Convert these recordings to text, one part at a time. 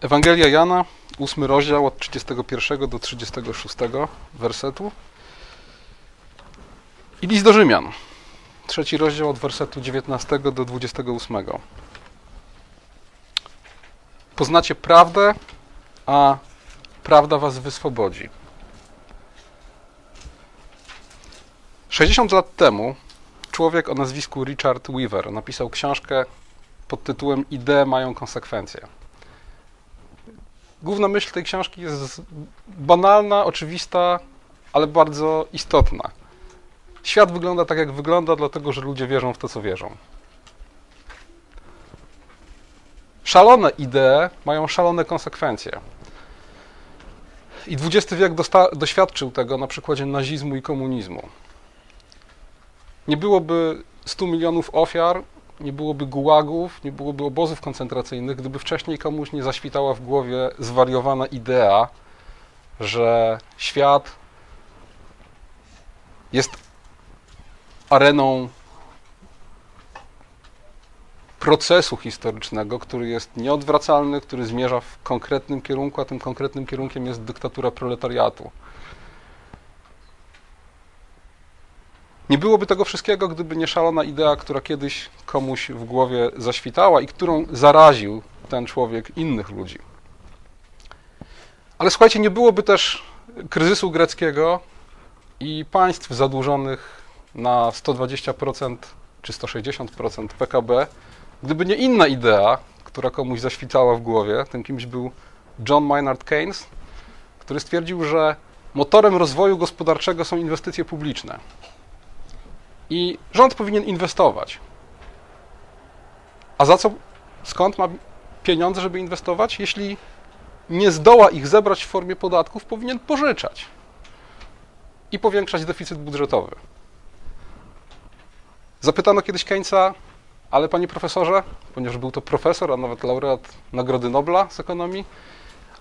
Ewangelia Jana, ósmy rozdział od 31 do 36 wersetu. I list do Rzymian, trzeci rozdział od wersetu 19 do 28. Poznacie prawdę, a prawda was wyswobodzi. 60 lat temu człowiek o nazwisku Richard Weaver napisał książkę pod tytułem Idee mają konsekwencje. Główna myśl tej książki jest banalna, oczywista, ale bardzo istotna. Świat wygląda tak, jak wygląda, dlatego że ludzie wierzą w to, co wierzą. Szalone idee mają szalone konsekwencje. I XX wiek doświadczył tego na przykładzie nazizmu i komunizmu. Nie byłoby 100 milionów ofiar, nie byłoby gułagów, nie byłoby obozów koncentracyjnych, gdyby wcześniej komuś nie zaświtała w głowie zwariowana idea, że świat jest areną procesu historycznego, który jest nieodwracalny, który zmierza w konkretnym kierunku, a tym konkretnym kierunkiem jest dyktatura proletariatu. Nie byłoby tego wszystkiego, gdyby nie szalona idea, która kiedyś komuś w głowie zaświtała i którą zaraził ten człowiek innych ludzi. Ale słuchajcie, nie byłoby też kryzysu greckiego i państw zadłużonych na 120% czy 160% PKB, gdyby nie inna idea, która komuś zaświtała w głowie. Tym kimś był John Maynard Keynes, który stwierdził, że motorem rozwoju gospodarczego są inwestycje publiczne. I rząd powinien inwestować. A za co, skąd ma pieniądze, żeby inwestować? Jeśli nie zdoła ich zebrać w formie podatków, powinien pożyczać i powiększać deficyt budżetowy. Zapytano kiedyś Keynesa, ale panie profesorze, ponieważ był to profesor, a nawet laureat Nagrody Nobla z ekonomii,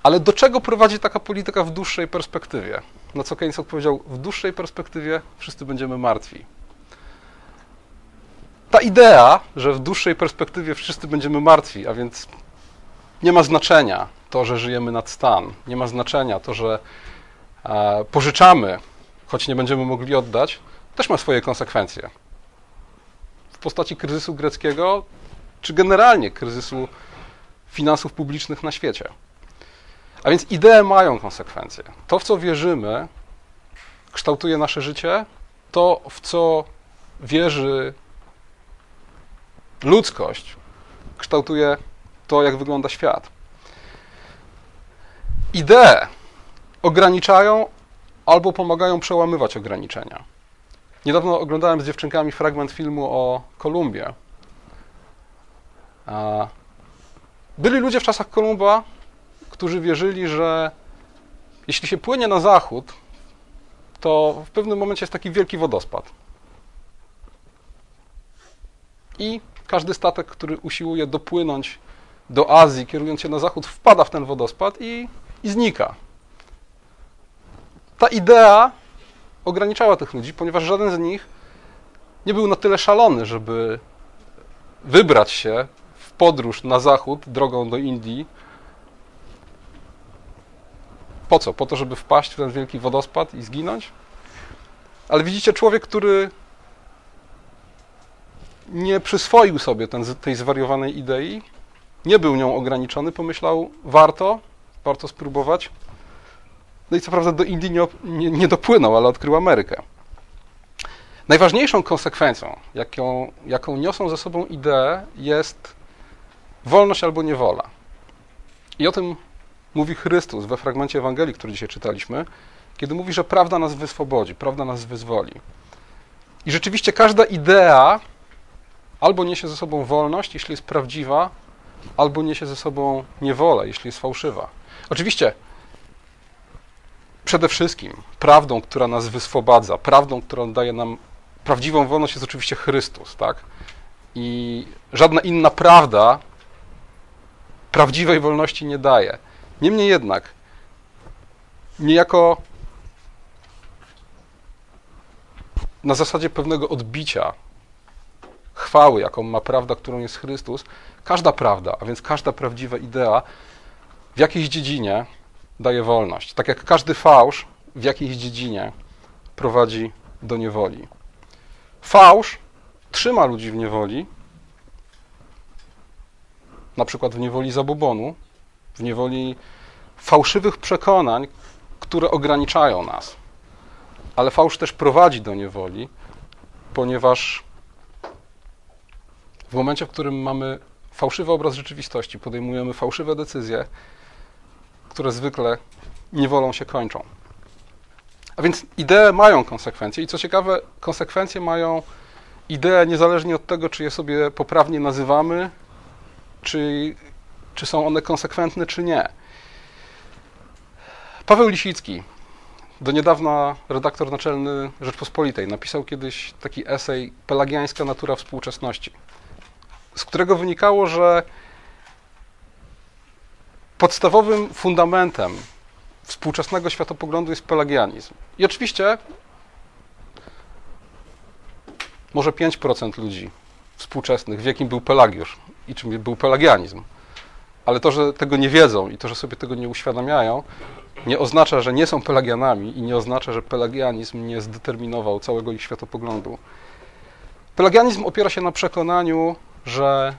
ale do czego prowadzi taka polityka w dłuższej perspektywie? Na co Keynes odpowiedział, w dłuższej perspektywie wszyscy będziemy martwi ta idea, że w dłuższej perspektywie wszyscy będziemy martwi, a więc nie ma znaczenia to, że żyjemy nad stan, nie ma znaczenia to, że e, pożyczamy, choć nie będziemy mogli oddać, też ma swoje konsekwencje. W postaci kryzysu greckiego, czy generalnie kryzysu finansów publicznych na świecie. A więc idee mają konsekwencje. To, w co wierzymy, kształtuje nasze życie, to, w co wierzy ludzkość kształtuje to, jak wygląda świat. Idee ograniczają albo pomagają przełamywać ograniczenia. Niedawno oglądałem z dziewczynkami fragment filmu o Kolumbie. Byli ludzie w czasach Kolumba, którzy wierzyli, że jeśli się płynie na zachód, to w pewnym momencie jest taki wielki wodospad. I każdy statek, który usiłuje dopłynąć do Azji, kierując się na zachód, wpada w ten wodospad i, i znika. Ta idea ograniczała tych ludzi, ponieważ żaden z nich nie był na tyle szalony, żeby wybrać się w podróż na zachód drogą do Indii. Po co? Po to, żeby wpaść w ten wielki wodospad i zginąć? Ale widzicie, człowiek, który nie przyswoił sobie ten, tej zwariowanej idei, nie był nią ograniczony, pomyślał, warto, warto spróbować. No i co prawda do Indii nie, nie, nie dopłynął, ale odkrył Amerykę. Najważniejszą konsekwencją, jaką, jaką niosą ze sobą idee, jest wolność albo niewola. I o tym mówi Chrystus we fragmencie Ewangelii, który dzisiaj czytaliśmy, kiedy mówi, że prawda nas wyswobodzi, prawda nas wyzwoli. I rzeczywiście każda idea albo niesie ze sobą wolność, jeśli jest prawdziwa, albo niesie ze sobą niewolę, jeśli jest fałszywa. Oczywiście, przede wszystkim prawdą, która nas wyswobadza, prawdą, która daje nam prawdziwą wolność, jest oczywiście Chrystus, tak? I żadna inna prawda prawdziwej wolności nie daje. Niemniej jednak, niejako na zasadzie pewnego odbicia chwały, jaką ma prawda, którą jest Chrystus, każda prawda, a więc każda prawdziwa idea w jakiejś dziedzinie daje wolność. Tak jak każdy fałsz w jakiejś dziedzinie prowadzi do niewoli. Fałsz trzyma ludzi w niewoli, na przykład w niewoli zabobonu, w niewoli fałszywych przekonań, które ograniczają nas. Ale fałsz też prowadzi do niewoli, ponieważ w momencie, w którym mamy fałszywy obraz rzeczywistości, podejmujemy fałszywe decyzje, które zwykle niewolą się kończą. A więc idee mają konsekwencje i co ciekawe, konsekwencje mają idee niezależnie od tego, czy je sobie poprawnie nazywamy, czy, czy są one konsekwentne, czy nie. Paweł Lisicki, do niedawna redaktor naczelny Rzeczpospolitej, napisał kiedyś taki esej Pelagiańska natura współczesności, z którego wynikało, że podstawowym fundamentem współczesnego światopoglądu jest pelagianizm. I oczywiście może 5% ludzi współczesnych wie, kim był Pelagiusz i czym był pelagianizm. Ale to, że tego nie wiedzą i to, że sobie tego nie uświadamiają, nie oznacza, że nie są pelagianami i nie oznacza, że pelagianizm nie zdeterminował całego ich światopoglądu. Pelagianizm opiera się na przekonaniu, że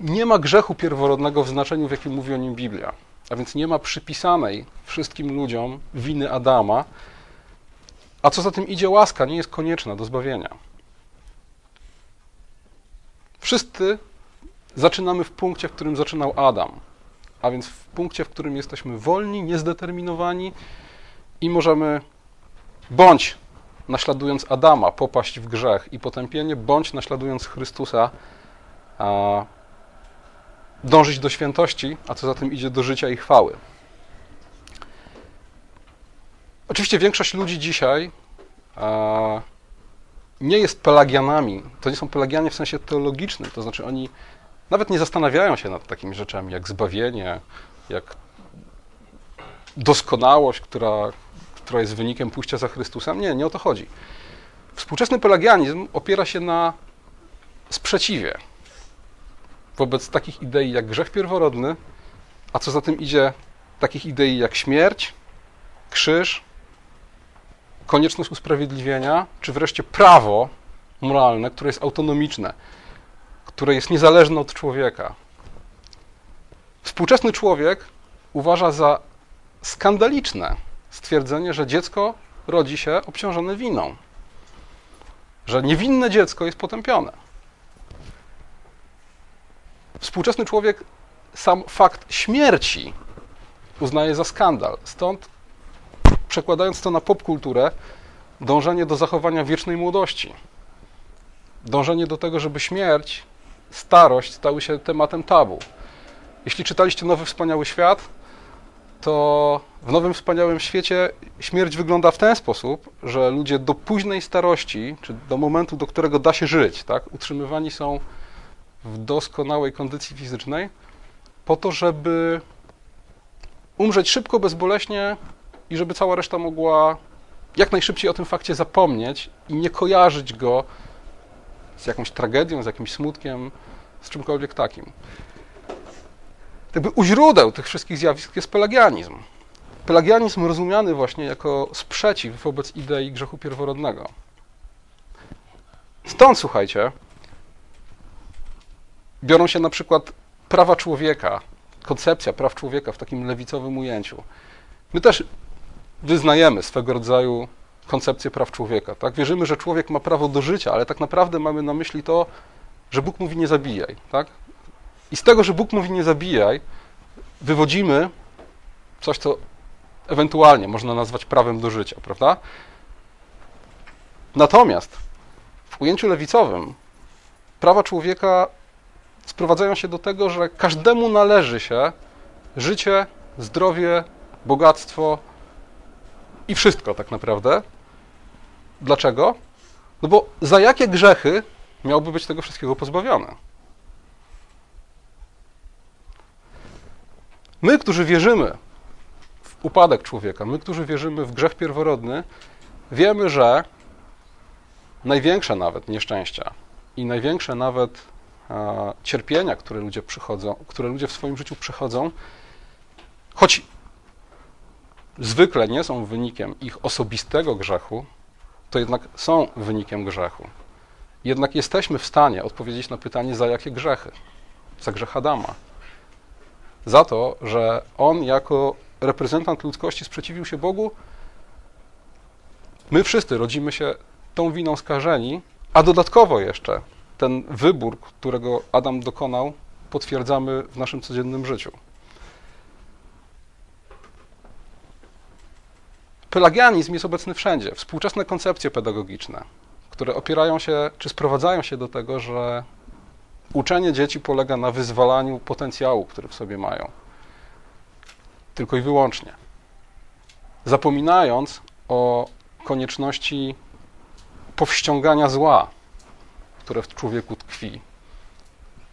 nie ma grzechu pierworodnego w znaczeniu, w jakim mówi o nim Biblia. A więc nie ma przypisanej wszystkim ludziom winy Adama, a co za tym idzie, łaska nie jest konieczna do zbawienia. Wszyscy zaczynamy w punkcie, w którym zaczynał Adam, a więc w punkcie, w którym jesteśmy wolni, niezdeterminowani i możemy bądź naśladując Adama popaść w grzech i potępienie, bądź naśladując Chrystusa a, dążyć do świętości, a co za tym idzie do życia i chwały. Oczywiście większość ludzi dzisiaj a, nie jest pelagianami. To nie są pelagianie w sensie teologicznym, to znaczy oni nawet nie zastanawiają się nad takimi rzeczami jak zbawienie, jak doskonałość, która, która jest wynikiem pójścia za Chrystusem. Nie, nie o to chodzi. Współczesny pelagianizm opiera się na sprzeciwie wobec takich idei jak grzech pierworodny, a co za tym idzie, takich idei jak śmierć, krzyż, konieczność usprawiedliwienia, czy wreszcie prawo moralne, które jest autonomiczne, które jest niezależne od człowieka. Współczesny człowiek uważa za skandaliczne stwierdzenie, że dziecko rodzi się obciążone winą, że niewinne dziecko jest potępione. Współczesny człowiek sam fakt śmierci uznaje za skandal. Stąd przekładając to na popkulturę, dążenie do zachowania wiecznej młodości. Dążenie do tego, żeby śmierć, starość stały się tematem tabu. Jeśli czytaliście Nowy Wspaniały Świat, to w Nowym Wspaniałym Świecie śmierć wygląda w ten sposób, że ludzie do późnej starości, czy do momentu, do którego da się żyć, tak, utrzymywani są w doskonałej kondycji fizycznej, po to, żeby umrzeć szybko, bezboleśnie i żeby cała reszta mogła jak najszybciej o tym fakcie zapomnieć i nie kojarzyć go z jakąś tragedią, z jakimś smutkiem, z czymkolwiek takim. Jakby u źródeł tych wszystkich zjawisk jest pelagianizm. Pelagianizm rozumiany właśnie jako sprzeciw wobec idei grzechu pierworodnego. Stąd, słuchajcie, biorą się na przykład prawa człowieka, koncepcja praw człowieka w takim lewicowym ujęciu. My też wyznajemy swego rodzaju koncepcję praw człowieka. Tak? Wierzymy, że człowiek ma prawo do życia, ale tak naprawdę mamy na myśli to, że Bóg mówi nie zabijaj. Tak? I z tego, że Bóg mówi nie zabijaj, wywodzimy coś, co ewentualnie można nazwać prawem do życia, prawda? Natomiast w ujęciu lewicowym prawa człowieka sprowadzają się do tego, że każdemu należy się życie, zdrowie, bogactwo, i wszystko tak naprawdę. Dlaczego? No bo za jakie grzechy miałby być tego wszystkiego pozbawiony? My, którzy wierzymy w upadek człowieka, my, którzy wierzymy w grzech pierworodny, wiemy, że największe nawet nieszczęścia i największe nawet cierpienia, które ludzie, przychodzą, które ludzie w swoim życiu przechodzą, choć zwykle nie są wynikiem ich osobistego grzechu, to jednak są wynikiem grzechu. Jednak jesteśmy w stanie odpowiedzieć na pytanie, za jakie grzechy? Za grzech Adama. Za to, że on jako reprezentant ludzkości sprzeciwił się Bogu. My wszyscy rodzimy się tą winą skażeni, a dodatkowo jeszcze ten wybór, którego Adam dokonał, potwierdzamy w naszym codziennym życiu. Pelagianizm jest obecny wszędzie. Współczesne koncepcje pedagogiczne, które opierają się, czy sprowadzają się do tego, że uczenie dzieci polega na wyzwalaniu potencjału, który w sobie mają. Tylko i wyłącznie. Zapominając o konieczności powściągania zła, które w człowieku tkwi.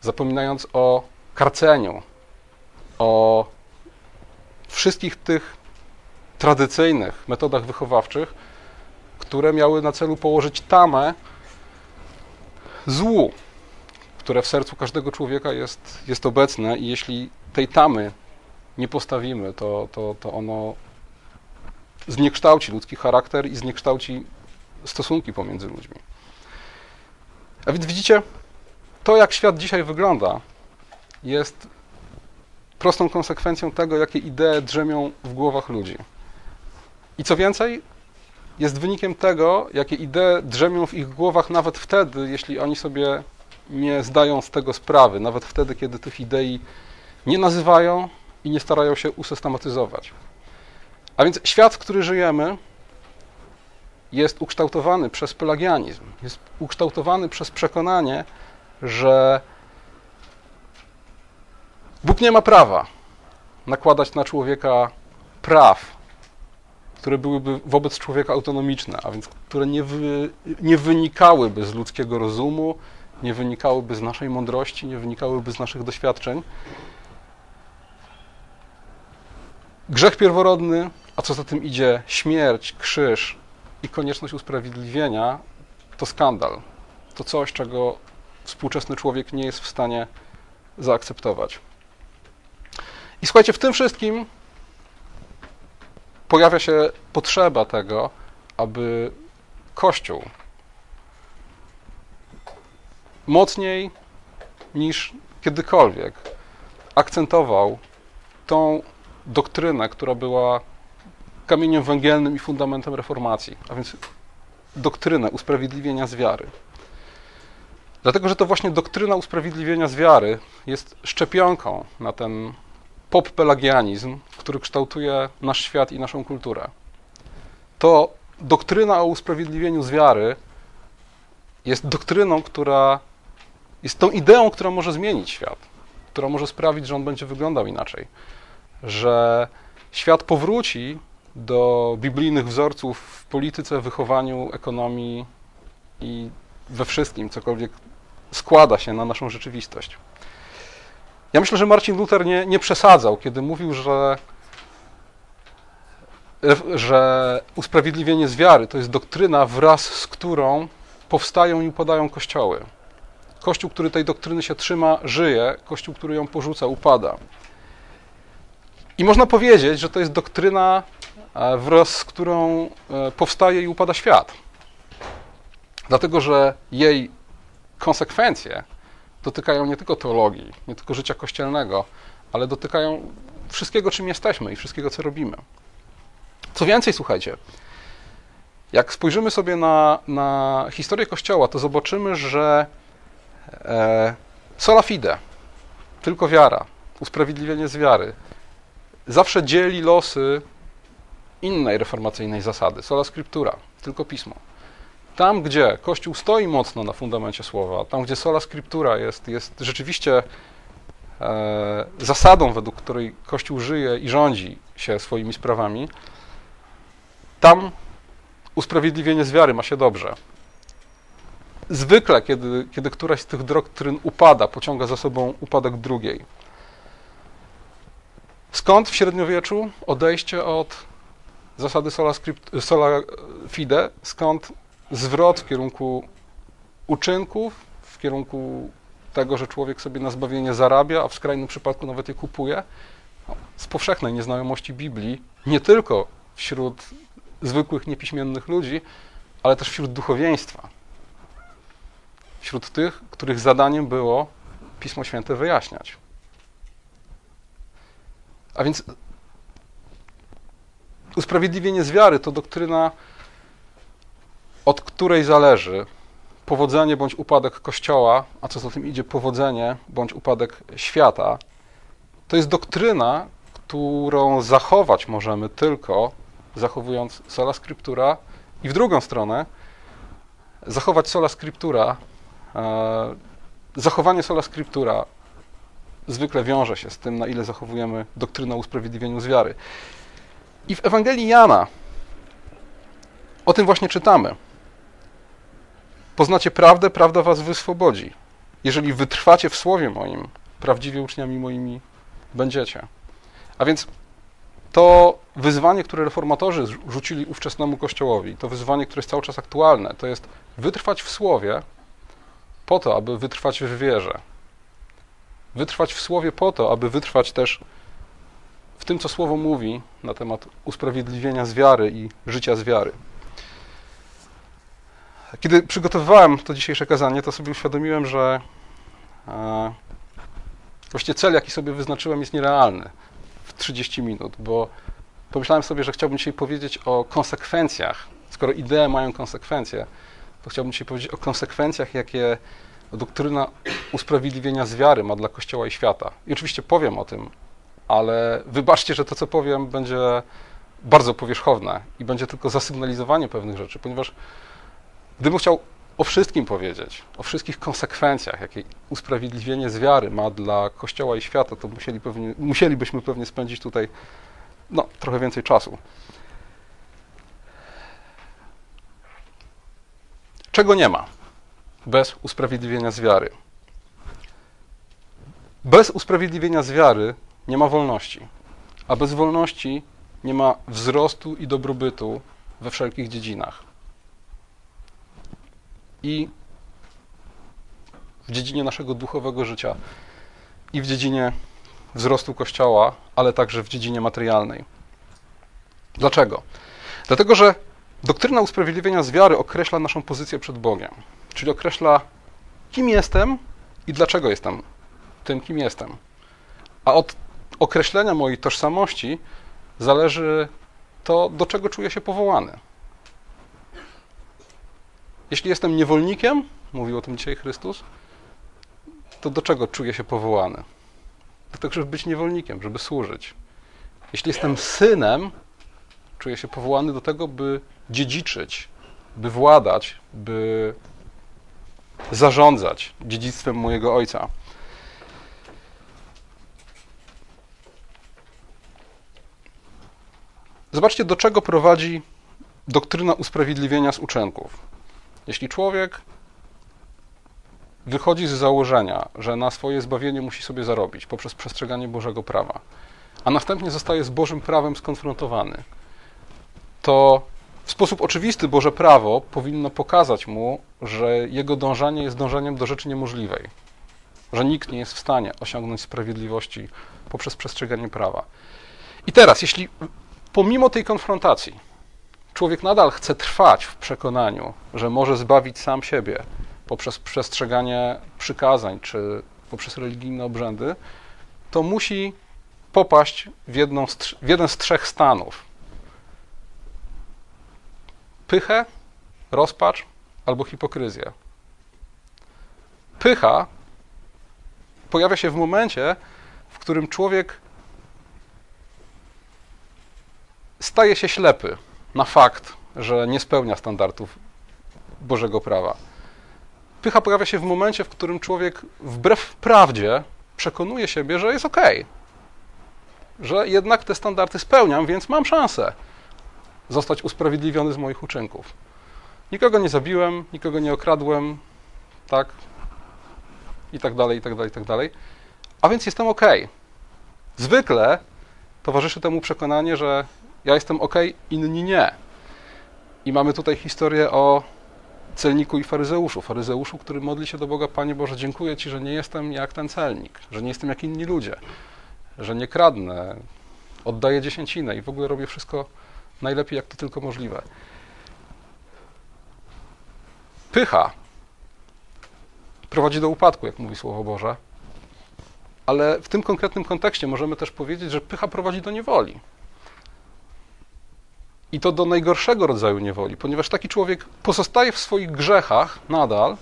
Zapominając o karceniu, o wszystkich tych tradycyjnych metodach wychowawczych, które miały na celu położyć tamę złu, które w sercu każdego człowieka jest, jest obecne i jeśli tej tamy nie postawimy, to, to, to ono zniekształci ludzki charakter i zniekształci stosunki pomiędzy ludźmi. A więc widzicie, to jak świat dzisiaj wygląda, jest prostą konsekwencją tego, jakie idee drzemią w głowach ludzi. I co więcej, jest wynikiem tego, jakie idee drzemią w ich głowach nawet wtedy, jeśli oni sobie nie zdają z tego sprawy, nawet wtedy, kiedy tych idei nie nazywają i nie starają się usystematyzować. A więc świat, w który żyjemy, jest ukształtowany przez pelagianizm, jest ukształtowany przez przekonanie, że Bóg nie ma prawa nakładać na człowieka praw, które byłyby wobec człowieka autonomiczne, a więc które nie, wy, nie wynikałyby z ludzkiego rozumu, nie wynikałyby z naszej mądrości, nie wynikałyby z naszych doświadczeń. Grzech pierworodny, a co za tym idzie śmierć, krzyż i konieczność usprawiedliwienia, to skandal. To coś, czego współczesny człowiek nie jest w stanie zaakceptować. I słuchajcie, w tym wszystkim pojawia się potrzeba tego, aby Kościół mocniej niż kiedykolwiek akcentował tą doktrynę, która była kamieniem węgielnym i fundamentem reformacji, a więc doktrynę usprawiedliwienia z wiary. Dlatego, że to właśnie doktryna usprawiedliwienia z wiary jest szczepionką na ten pop-pelagianizm, który kształtuje nasz świat i naszą kulturę. To doktryna o usprawiedliwieniu z wiary jest doktryną, która jest tą ideą, która może zmienić świat, która może sprawić, że on będzie wyglądał inaczej, że świat powróci do biblijnych wzorców w polityce, wychowaniu, ekonomii i we wszystkim, cokolwiek składa się na naszą rzeczywistość. Ja myślę, że Marcin Luther nie, nie przesadzał, kiedy mówił, że, że usprawiedliwienie z wiary to jest doktryna, wraz z którą powstają i upadają kościoły. Kościół, który tej doktryny się trzyma, żyje, kościół, który ją porzuca, upada. I można powiedzieć, że to jest doktryna, e, wraz z którą e, powstaje i upada świat. Dlatego, że jej konsekwencje dotykają nie tylko teologii, nie tylko życia kościelnego, ale dotykają wszystkiego, czym jesteśmy i wszystkiego, co robimy. Co więcej, słuchajcie, jak spojrzymy sobie na, na historię Kościoła, to zobaczymy, że sola fide, tylko wiara, usprawiedliwienie z wiary, zawsze dzieli losy innej reformacyjnej zasady, sola scriptura, tylko pismo. Tam, gdzie Kościół stoi mocno na fundamencie słowa, tam, gdzie sola scriptura jest, jest rzeczywiście e, zasadą, według której Kościół żyje i rządzi się swoimi sprawami, tam usprawiedliwienie z wiary ma się dobrze. Zwykle, kiedy, kiedy któraś z tych doktryn upada, pociąga za sobą upadek drugiej. Skąd w średniowieczu odejście od zasady sola, script, sola fide? Skąd zwrot w kierunku uczynków, w kierunku tego, że człowiek sobie na zbawienie zarabia, a w skrajnym przypadku nawet je kupuje, z powszechnej nieznajomości Biblii, nie tylko wśród zwykłych, niepiśmiennych ludzi, ale też wśród duchowieństwa. Wśród tych, których zadaniem było Pismo Święte wyjaśniać. A więc usprawiedliwienie z wiary to doktryna, od której zależy powodzenie bądź upadek Kościoła, a co za tym idzie, powodzenie bądź upadek świata. To jest doktryna, którą zachować możemy tylko zachowując sola scriptura i w drugą stronę zachować sola scriptura, zachowanie sola scriptura zwykle wiąże się z tym, na ile zachowujemy doktrynę o usprawiedliwieniu z wiary. I w Ewangelii Jana o tym właśnie czytamy. Poznacie prawdę, prawda was wyswobodzi. Jeżeli wytrwacie w słowie moim, prawdziwie uczniami moimi będziecie. A więc to wyzwanie, które reformatorzy rzucili ówczesnemu Kościołowi, to wyzwanie, które jest cały czas aktualne, to jest wytrwać w słowie po to, aby wytrwać w wierze. Wytrwać w słowie po to, aby wytrwać też w tym, co słowo mówi na temat usprawiedliwienia z wiary i życia z wiary. Kiedy przygotowywałem to dzisiejsze kazanie, to sobie uświadomiłem, że e, właściwie cel, jaki sobie wyznaczyłem, jest nierealny w 30 minut, bo pomyślałem sobie, że chciałbym dzisiaj powiedzieć o konsekwencjach. Skoro idee mają konsekwencje, to chciałbym dzisiaj powiedzieć o konsekwencjach, jakie doktryna usprawiedliwienia z wiary ma dla Kościoła i świata. I oczywiście powiem o tym, ale wybaczcie, że to, co powiem, będzie bardzo powierzchowne i będzie tylko zasygnalizowanie pewnych rzeczy, ponieważ gdybym chciał o wszystkim powiedzieć, o wszystkich konsekwencjach, jakie usprawiedliwienie z wiary ma dla Kościoła i świata, to musieli pewnie, musielibyśmy pewnie spędzić tutaj no, trochę więcej czasu. Czego nie ma bez usprawiedliwienia z wiary? Bez usprawiedliwienia z wiary nie ma wolności, a bez wolności nie ma wzrostu i dobrobytu we wszelkich dziedzinach i w dziedzinie naszego duchowego życia, i w dziedzinie wzrostu Kościoła, ale także w dziedzinie materialnej. Dlaczego? Dlatego, że doktryna usprawiedliwienia z wiary określa naszą pozycję przed Bogiem, czyli określa, kim jestem i dlaczego jestem tym, kim jestem. A od określenia mojej tożsamości zależy to, do czego czuję się powołany. Jeśli jestem niewolnikiem, mówił o tym dzisiaj Chrystus, to do czego czuję się powołany? Do tego, żeby być niewolnikiem, żeby służyć. Jeśli jestem synem, czuję się powołany do tego, by dziedziczyć, by władać, by zarządzać dziedzictwem mojego ojca. Zobaczcie, do czego prowadzi doktryna usprawiedliwienia z uczynków. Jeśli człowiek wychodzi z założenia, że na swoje zbawienie musi sobie zarobić poprzez przestrzeganie Bożego prawa, a następnie zostaje z Bożym prawem skonfrontowany, to w sposób oczywisty Boże prawo powinno pokazać mu, że jego dążenie jest dążeniem do rzeczy niemożliwej, że nikt nie jest w stanie osiągnąć sprawiedliwości poprzez przestrzeganie prawa. I teraz, jeśli pomimo tej konfrontacji człowiek nadal chce trwać w przekonaniu, że może zbawić sam siebie poprzez przestrzeganie przykazań czy poprzez religijne obrzędy, to musi popaść w, z, w jeden z trzech stanów: pychę, rozpacz albo hipokryzję. Pycha pojawia się w momencie, w którym człowiek staje się ślepy na fakt, że nie spełnia standardów Bożego prawa. Pycha pojawia się w momencie, w którym człowiek wbrew prawdzie przekonuje siebie, że jest ok, że jednak te standardy spełniam, więc mam szansę zostać usprawiedliwiony z moich uczynków. Nikogo nie zabiłem, nikogo nie okradłem, tak, i tak dalej, i tak dalej, i tak dalej. A więc jestem ok. Zwykle towarzyszy temu przekonanie, że ja jestem ok, inni nie. I mamy tutaj historię o celniku i faryzeuszu. Faryzeuszu, który modli się do Boga, Panie Boże, dziękuję Ci, że nie jestem jak ten celnik, że nie jestem jak inni ludzie, że nie kradnę, oddaję dziesięcinę i w ogóle robię wszystko najlepiej, jak to tylko możliwe. Pycha prowadzi do upadku, jak mówi Słowo Boże, ale w tym konkretnym kontekście możemy też powiedzieć, że pycha prowadzi do niewoli. I to do najgorszego rodzaju niewoli, ponieważ taki człowiek pozostaje w swoich grzechach nadal,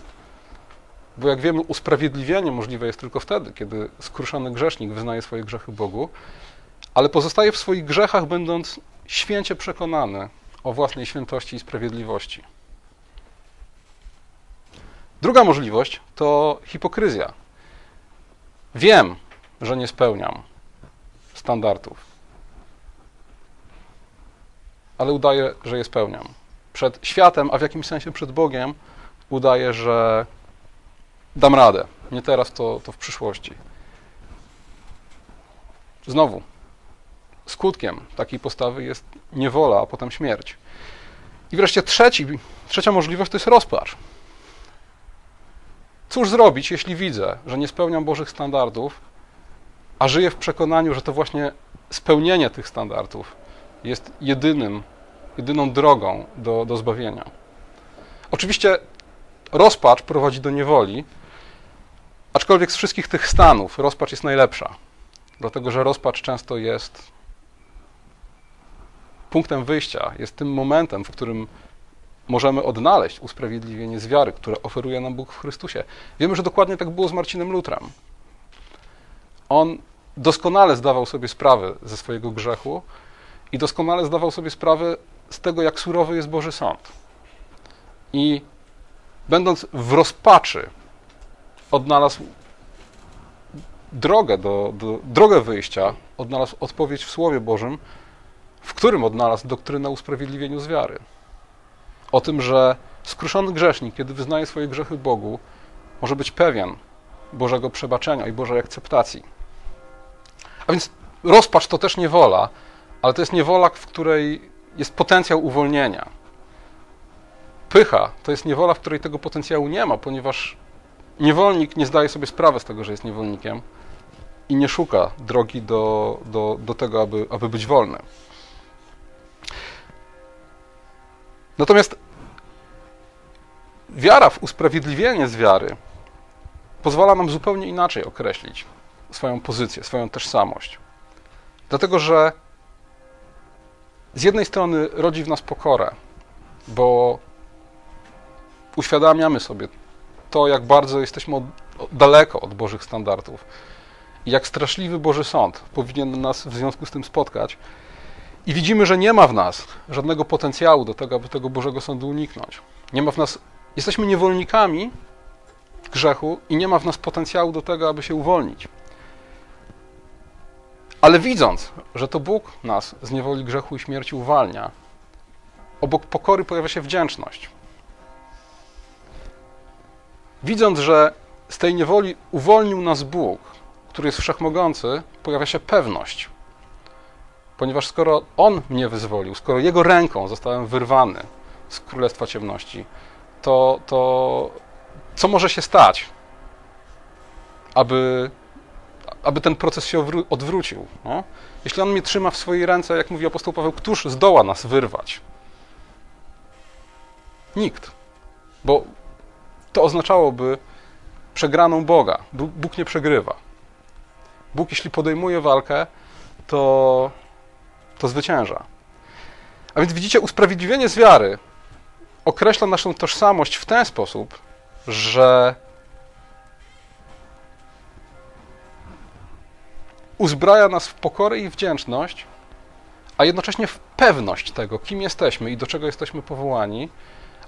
bo jak wiemy, usprawiedliwienie możliwe jest tylko wtedy, kiedy skruszony grzesznik wyznaje swoje grzechy Bogu, ale pozostaje w swoich grzechach, będąc święcie przekonany o własnej świętości i sprawiedliwości. Druga możliwość to hipokryzja. Wiem, że nie spełniam standardów, ale udaję, że je spełniam. Przed światem, a w jakimś sensie przed Bogiem, udaję, że dam radę. Nie teraz, to, to w przyszłości. Znowu, skutkiem takiej postawy jest niewola, a potem śmierć. I wreszcie trzeci, trzecia możliwość to jest rozpacz. Cóż zrobić, jeśli widzę, że nie spełniam Bożych standardów, a żyję w przekonaniu, że to właśnie spełnienie tych standardów jest jedynym, jedyną drogą do, do zbawienia. Oczywiście rozpacz prowadzi do niewoli, aczkolwiek z wszystkich tych stanów rozpacz jest najlepsza, dlatego że rozpacz często jest punktem wyjścia, jest tym momentem, w którym możemy odnaleźć usprawiedliwienie z wiary, które oferuje nam Bóg w Chrystusie. Wiemy, że dokładnie tak było z Marcinem Lutrem. On doskonale zdawał sobie sprawę ze swojego grzechu i doskonale zdawał sobie sprawę z tego, jak surowy jest Boży Sąd. I będąc w rozpaczy, odnalazł drogę, do, do, drogę wyjścia, odnalazł odpowiedź w Słowie Bożym, w którym odnalazł doktrynę o usprawiedliwieniu z wiary o tym, że skruszony grzesznik, kiedy wyznaje swoje grzechy Bogu, może być pewien Bożego przebaczenia i Bożej akceptacji. A więc rozpacz to też niewola, ale to jest niewola, w której jest potencjał uwolnienia. Pycha to jest niewola, w której tego potencjału nie ma, ponieważ niewolnik nie zdaje sobie sprawy z tego, że jest niewolnikiem i nie szuka drogi do, do, do tego, aby, aby być wolny. Natomiast wiara w usprawiedliwienie z wiary pozwala nam zupełnie inaczej określić swoją pozycję, swoją tożsamość. Dlatego, że z jednej strony rodzi w nas pokorę, bo uświadamiamy sobie to, jak bardzo jesteśmy od, daleko od Bożych standardów i jak straszliwy Boży Sąd powinien nas w związku z tym spotkać. I widzimy, że nie ma w nas żadnego potencjału do tego, aby tego Bożego Sądu uniknąć. Nie ma w nas, jesteśmy niewolnikami grzechu i nie ma w nas potencjału do tego, aby się uwolnić. Ale widząc, że to Bóg nas z niewoli grzechu i śmierci uwalnia, obok pokory pojawia się wdzięczność. Widząc, że z tej niewoli uwolnił nas Bóg, który jest wszechmogący, pojawia się pewność ponieważ skoro On mnie wyzwolił, skoro Jego ręką zostałem wyrwany z Królestwa Ciemności, to, to co może się stać, aby, aby ten proces się odwrócił? No? Jeśli On mnie trzyma w swojej ręce, jak mówi apostoł Paweł, któż zdoła nas wyrwać? Nikt. Bo to oznaczałoby przegraną Boga. Bóg nie przegrywa. Bóg, jeśli podejmuje walkę, to to zwycięża. A więc widzicie, usprawiedliwienie z wiary określa naszą tożsamość w ten sposób, że uzbraja nas w pokorę i wdzięczność, a jednocześnie w pewność tego, kim jesteśmy i do czego jesteśmy powołani,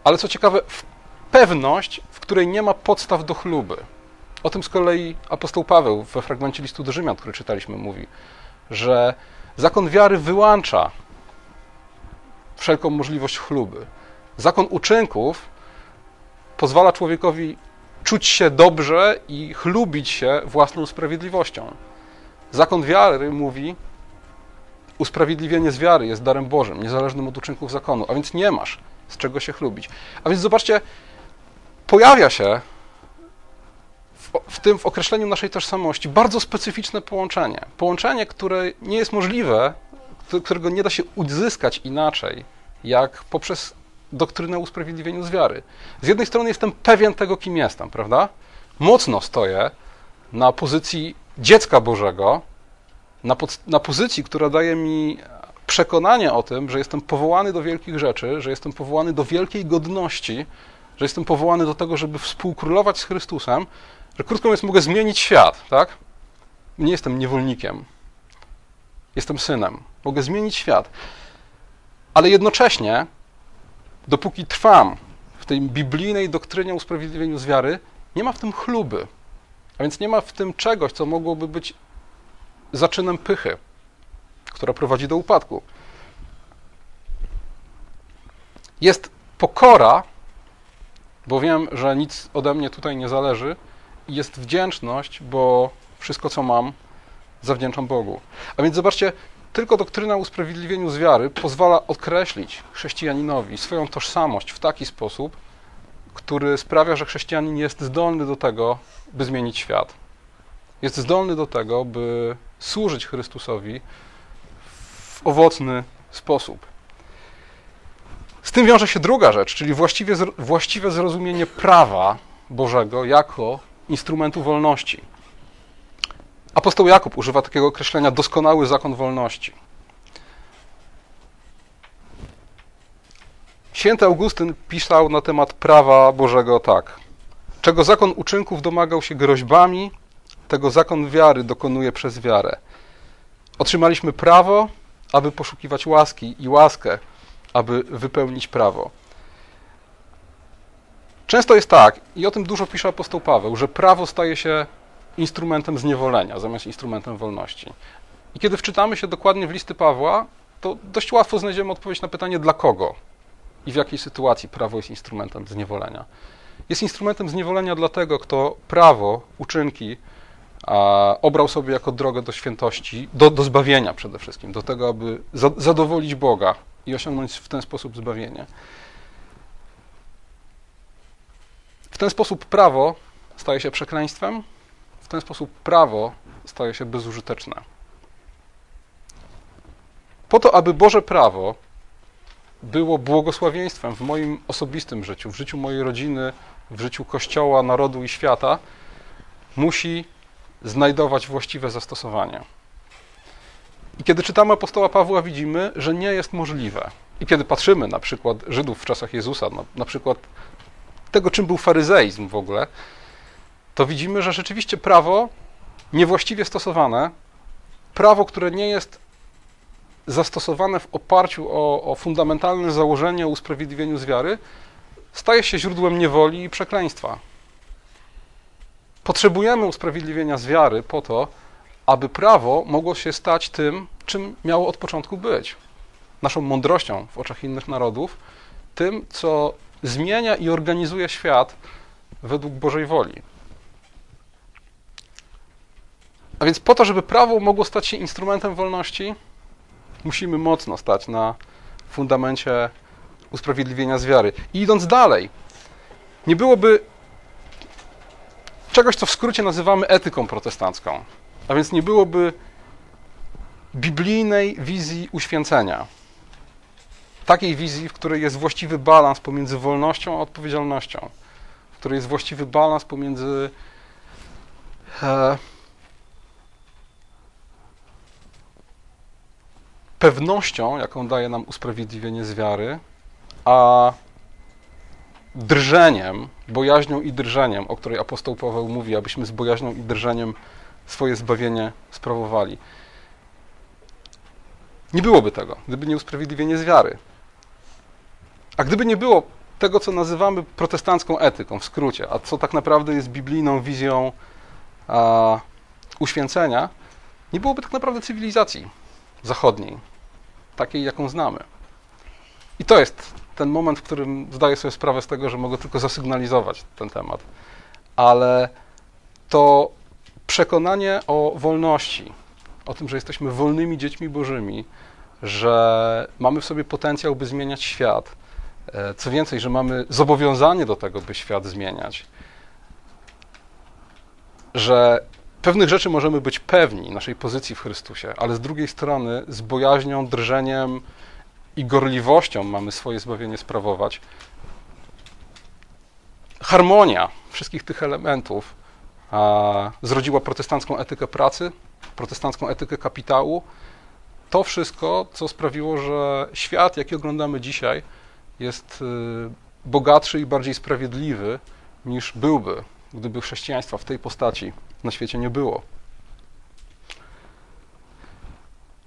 ale co ciekawe, w pewność, w której nie ma podstaw do chluby. O tym z kolei apostoł Paweł we fragmencie listu do Rzymian, który czytaliśmy, mówi, że Zakon wiary wyłącza wszelką możliwość chluby. Zakon uczynków pozwala człowiekowi czuć się dobrze i chlubić się własną sprawiedliwością. Zakon wiary mówi, usprawiedliwienie z wiary jest darem Bożym, niezależnym od uczynków zakonu, a więc nie masz z czego się chlubić. A więc zobaczcie, pojawia się w tym w określeniu naszej tożsamości bardzo specyficzne połączenie. Połączenie, które nie jest możliwe, którego nie da się uzyskać inaczej, jak poprzez doktrynę usprawiedliwienia z wiary. Z jednej strony jestem pewien tego, kim jestem, prawda? Mocno stoję na pozycji dziecka Bożego, na, na pozycji, która daje mi przekonanie o tym, że jestem powołany do wielkich rzeczy, że jestem powołany do wielkiej godności, że jestem powołany do tego, żeby współkrólować z Chrystusem, że krótko mówiąc mogę zmienić świat, tak? Nie jestem niewolnikiem. Jestem synem. Mogę zmienić świat. Ale jednocześnie, dopóki trwam w tej biblijnej doktrynie o usprawiedliwieniu z wiary, nie ma w tym chluby. A więc nie ma w tym czegoś, co mogłoby być zaczynem pychy, która prowadzi do upadku. Jest pokora, bo wiem, że nic ode mnie tutaj nie zależy, i jest wdzięczność, bo wszystko, co mam, zawdzięczam Bogu. A więc zobaczcie, tylko doktryna usprawiedliwieniu z wiary pozwala określić chrześcijaninowi swoją tożsamość w taki sposób, który sprawia, że chrześcijanin jest zdolny do tego, by zmienić świat. Jest zdolny do tego, by służyć Chrystusowi w owocny sposób. Z tym wiąże się druga rzecz, czyli właściwie, właściwe zrozumienie prawa Bożego jako instrumentu wolności. Apostoł Jakub używa takiego określenia doskonały zakon wolności. Święty Augustyn pisał na temat prawa Bożego tak. Czego zakon uczynków domagał się groźbami, tego zakon wiary dokonuje przez wiarę. Otrzymaliśmy prawo, aby poszukiwać łaski i łaskę, aby wypełnić prawo. Często jest tak, i o tym dużo pisze apostoł Paweł, że prawo staje się instrumentem zniewolenia zamiast instrumentem wolności. I kiedy wczytamy się dokładnie w listy Pawła, to dość łatwo znajdziemy odpowiedź na pytanie, dla kogo i w jakiej sytuacji prawo jest instrumentem zniewolenia. Jest instrumentem zniewolenia dla tego, kto prawo, uczynki a, obrał sobie jako drogę do świętości, do, do zbawienia przede wszystkim, do tego, aby za, zadowolić Boga i osiągnąć w ten sposób zbawienie. W ten sposób prawo staje się przekleństwem, w ten sposób prawo staje się bezużyteczne. Po to, aby Boże prawo było błogosławieństwem w moim osobistym życiu, w życiu mojej rodziny, w życiu Kościoła, narodu i świata, musi znajdować właściwe zastosowanie. I kiedy czytamy apostoła Pawła, widzimy, że nie jest możliwe. I kiedy patrzymy na przykład Żydów w czasach Jezusa, na, na przykład tego, czym był faryzeizm w ogóle, to widzimy, że rzeczywiście prawo niewłaściwie stosowane, prawo, które nie jest zastosowane w oparciu o, o fundamentalne założenie o usprawiedliwieniu z wiary, staje się źródłem niewoli i przekleństwa. Potrzebujemy usprawiedliwienia z wiary po to, aby prawo mogło się stać tym, czym miało od początku być. Naszą mądrością w oczach innych narodów, tym, co zmienia i organizuje świat według Bożej woli. A więc po to, żeby prawo mogło stać się instrumentem wolności, musimy mocno stać na fundamencie usprawiedliwienia z wiary. I idąc dalej, nie byłoby czegoś, co w skrócie nazywamy etyką protestancką. A więc nie byłoby biblijnej wizji uświęcenia. Takiej wizji, w której jest właściwy balans pomiędzy wolnością a odpowiedzialnością, w której jest właściwy balans pomiędzy e, pewnością, jaką daje nam usprawiedliwienie z wiary, a drżeniem, bojaźnią i drżeniem, o której apostoł Paweł mówi, abyśmy z bojaźnią i drżeniem swoje zbawienie sprawowali. Nie byłoby tego, gdyby nie usprawiedliwienie z wiary. A gdyby nie było tego, co nazywamy protestancką etyką, w skrócie, a co tak naprawdę jest biblijną wizją a, uświęcenia, nie byłoby tak naprawdę cywilizacji zachodniej, takiej, jaką znamy. I to jest ten moment, w którym zdaję sobie sprawę z tego, że mogę tylko zasygnalizować ten temat. Ale to przekonanie o wolności, o tym, że jesteśmy wolnymi dziećmi Bożymi, że mamy w sobie potencjał, by zmieniać świat, e, co więcej, że mamy zobowiązanie do tego, by świat zmieniać. że pewnych rzeczy możemy być pewni, naszej pozycji w Chrystusie, ale z drugiej strony z bojaźnią, drżeniem i gorliwością mamy swoje zbawienie sprawować. Harmonia wszystkich tych elementów zrodziła protestancką etykę pracy, protestancką etykę kapitału. To wszystko, co sprawiło, że świat, jaki oglądamy dzisiaj, jest y, bogatszy i bardziej sprawiedliwy niż byłby, gdyby chrześcijaństwa w tej postaci na świecie nie było.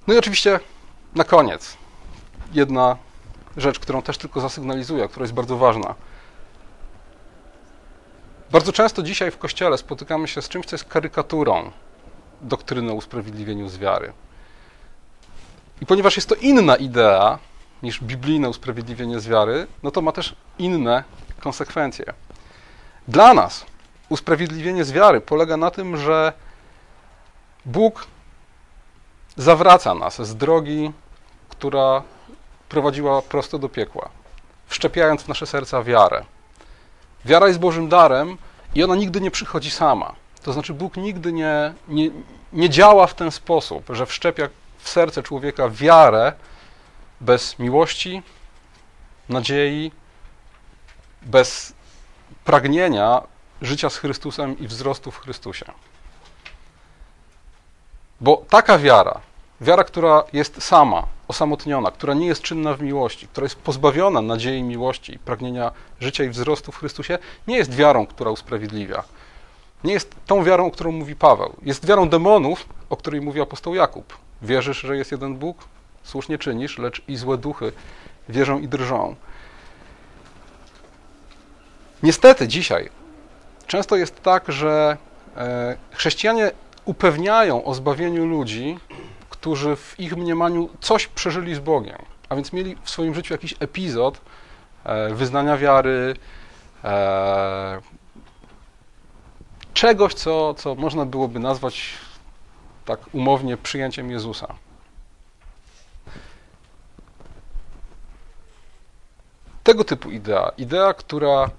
No i oczywiście na koniec jedna rzecz, którą też tylko zasygnalizuję, która jest bardzo ważna. Bardzo często dzisiaj w kościele spotykamy się z czymś, co jest karykaturą doktryny o usprawiedliwieniu z wiary. I ponieważ jest to inna idea niż biblijne usprawiedliwienie z wiary, no to ma też inne konsekwencje. Dla nas usprawiedliwienie z wiary polega na tym, że Bóg zawraca nas z drogi, która prowadziła prosto do piekła, wszczepiając w nasze serca wiarę. Wiara jest Bożym darem i ona nigdy nie przychodzi sama. To znaczy, Bóg nigdy nie, nie, nie działa w ten sposób, że wszczepia w serce człowieka wiarę bez miłości, nadziei, bez pragnienia życia z Chrystusem i wzrostu w Chrystusie. Bo taka wiara, wiara, która jest sama, osamotniona, która nie jest czynna w miłości, która jest pozbawiona nadziei miłości i pragnienia życia i wzrostu w Chrystusie, nie jest wiarą, która usprawiedliwia. Nie jest tą wiarą, o którą mówi Paweł. Jest wiarą demonów, o której mówi apostoł Jakub. Wierzysz, że jest jeden Bóg? Słusznie czynisz, lecz i złe duchy wierzą i drżą. Niestety dzisiaj często jest tak, że e, chrześcijanie upewniają o zbawieniu ludzi, którzy w ich mniemaniu coś przeżyli z Bogiem, a więc mieli w swoim życiu jakiś epizod e, wyznania wiary, e, czegoś, co, co można byłoby nazwać tak umownie przyjęciem Jezusa. Tego typu idea, idea, która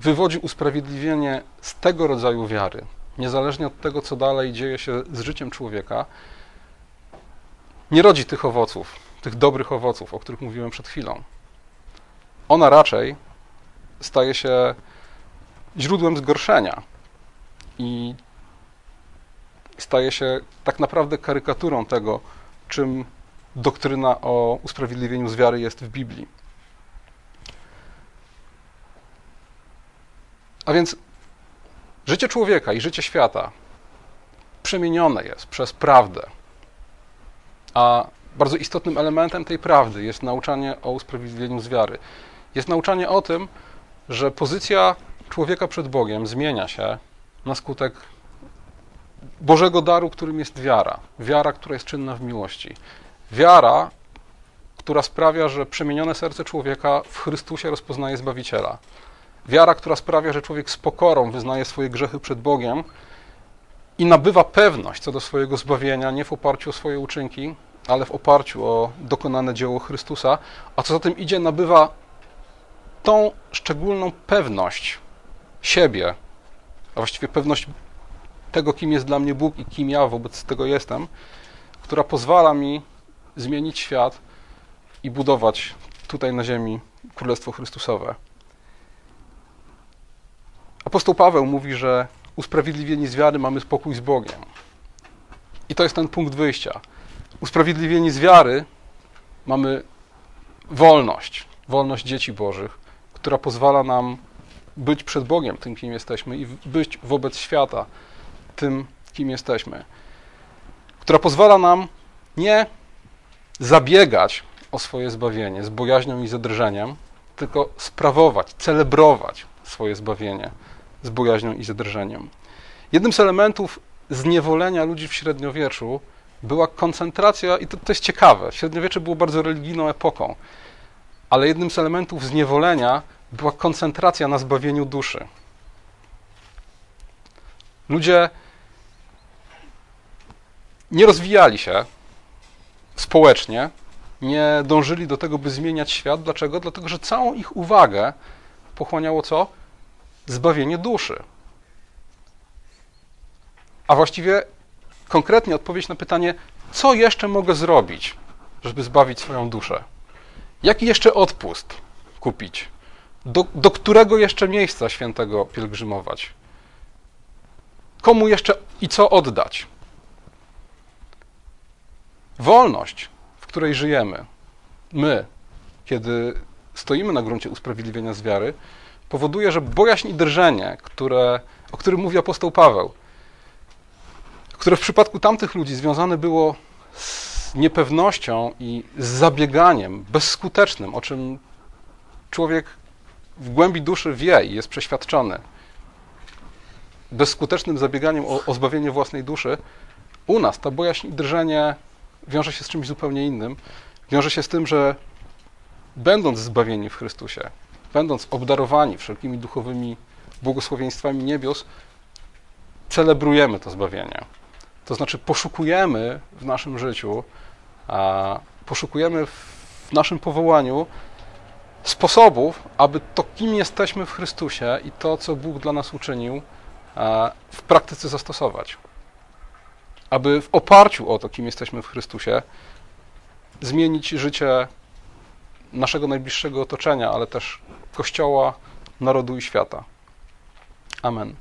wywodzi usprawiedliwienie z tego rodzaju wiary, niezależnie od tego, co dalej dzieje się z życiem człowieka, nie rodzi tych owoców, tych dobrych owoców, o których mówiłem przed chwilą. Ona raczej staje się źródłem zgorszenia i staje się tak naprawdę karykaturą tego, czym doktryna o usprawiedliwieniu z wiary jest w Biblii. A więc życie człowieka i życie świata przemienione jest przez prawdę. A bardzo istotnym elementem tej prawdy jest nauczanie o usprawiedliwieniu z wiary. Jest nauczanie o tym, że pozycja człowieka przed Bogiem zmienia się na skutek Bożego daru, którym jest wiara. Wiara, która jest czynna w miłości. Wiara, która sprawia, że przemienione serce człowieka w Chrystusie rozpoznaje Zbawiciela. Wiara, która sprawia, że człowiek z pokorą wyznaje swoje grzechy przed Bogiem i nabywa pewność co do swojego zbawienia, nie w oparciu o swoje uczynki, ale w oparciu o dokonane dzieło Chrystusa, a co za tym idzie, nabywa tą szczególną pewność siebie, a właściwie pewność tego, kim jest dla mnie Bóg i kim ja wobec tego jestem, która pozwala mi zmienić świat i budować tutaj na ziemi Królestwo Chrystusowe. Apostoł Paweł mówi, że usprawiedliwieni z wiary mamy spokój z Bogiem. I to jest ten punkt wyjścia. Usprawiedliwieni z wiary mamy wolność, wolność dzieci Bożych, która pozwala nam być przed Bogiem tym, kim jesteśmy i być wobec świata tym, kim jesteśmy. Która pozwala nam nie zabiegać o swoje zbawienie z bojaźnią i zadrżeniem, tylko sprawować, celebrować swoje zbawienie z bojaźnią i zadrżeniem. Jednym z elementów zniewolenia ludzi w średniowieczu była koncentracja, i to, to jest ciekawe, średniowiecze było bardzo religijną epoką, ale jednym z elementów zniewolenia była koncentracja na zbawieniu duszy. Ludzie nie rozwijali się społecznie, nie dążyli do tego, by zmieniać świat. Dlaczego? Dlatego, że całą ich uwagę pochłaniało co? Zbawienie duszy. a właściwie konkretnie odpowiedź na pytanie, co jeszcze mogę zrobić, żeby zbawić swoją duszę? Jaki jeszcze odpust kupić? Do, do którego jeszcze miejsca świętego pielgrzymować? Komu jeszcze i co oddać? Wolność, w której żyjemy, my, kiedy stoimy na gruncie usprawiedliwienia z wiary, powoduje, że bojaźń i drżenie, które, o którym mówi apostoł Paweł, które w przypadku tamtych ludzi związane było z niepewnością i z zabieganiem bezskutecznym, o czym człowiek w głębi duszy wie i jest przeświadczony, bezskutecznym zabieganiem o, o zbawienie własnej duszy, u nas ta bojaźń i drżenie wiąże się z czymś zupełnie innym. Wiąże się z tym, że będąc zbawieni w Chrystusie, będąc obdarowani wszelkimi duchowymi błogosławieństwami niebios, celebrujemy to zbawienie. To znaczy poszukujemy w naszym życiu, poszukujemy w naszym powołaniu sposobów, aby to, kim jesteśmy w Chrystusie i to, co Bóg dla nas uczynił, w praktyce zastosować. Aby w oparciu o to, kim jesteśmy w Chrystusie, zmienić życie naszego najbliższego otoczenia, ale też Kościoła, narodu i świata. Amen.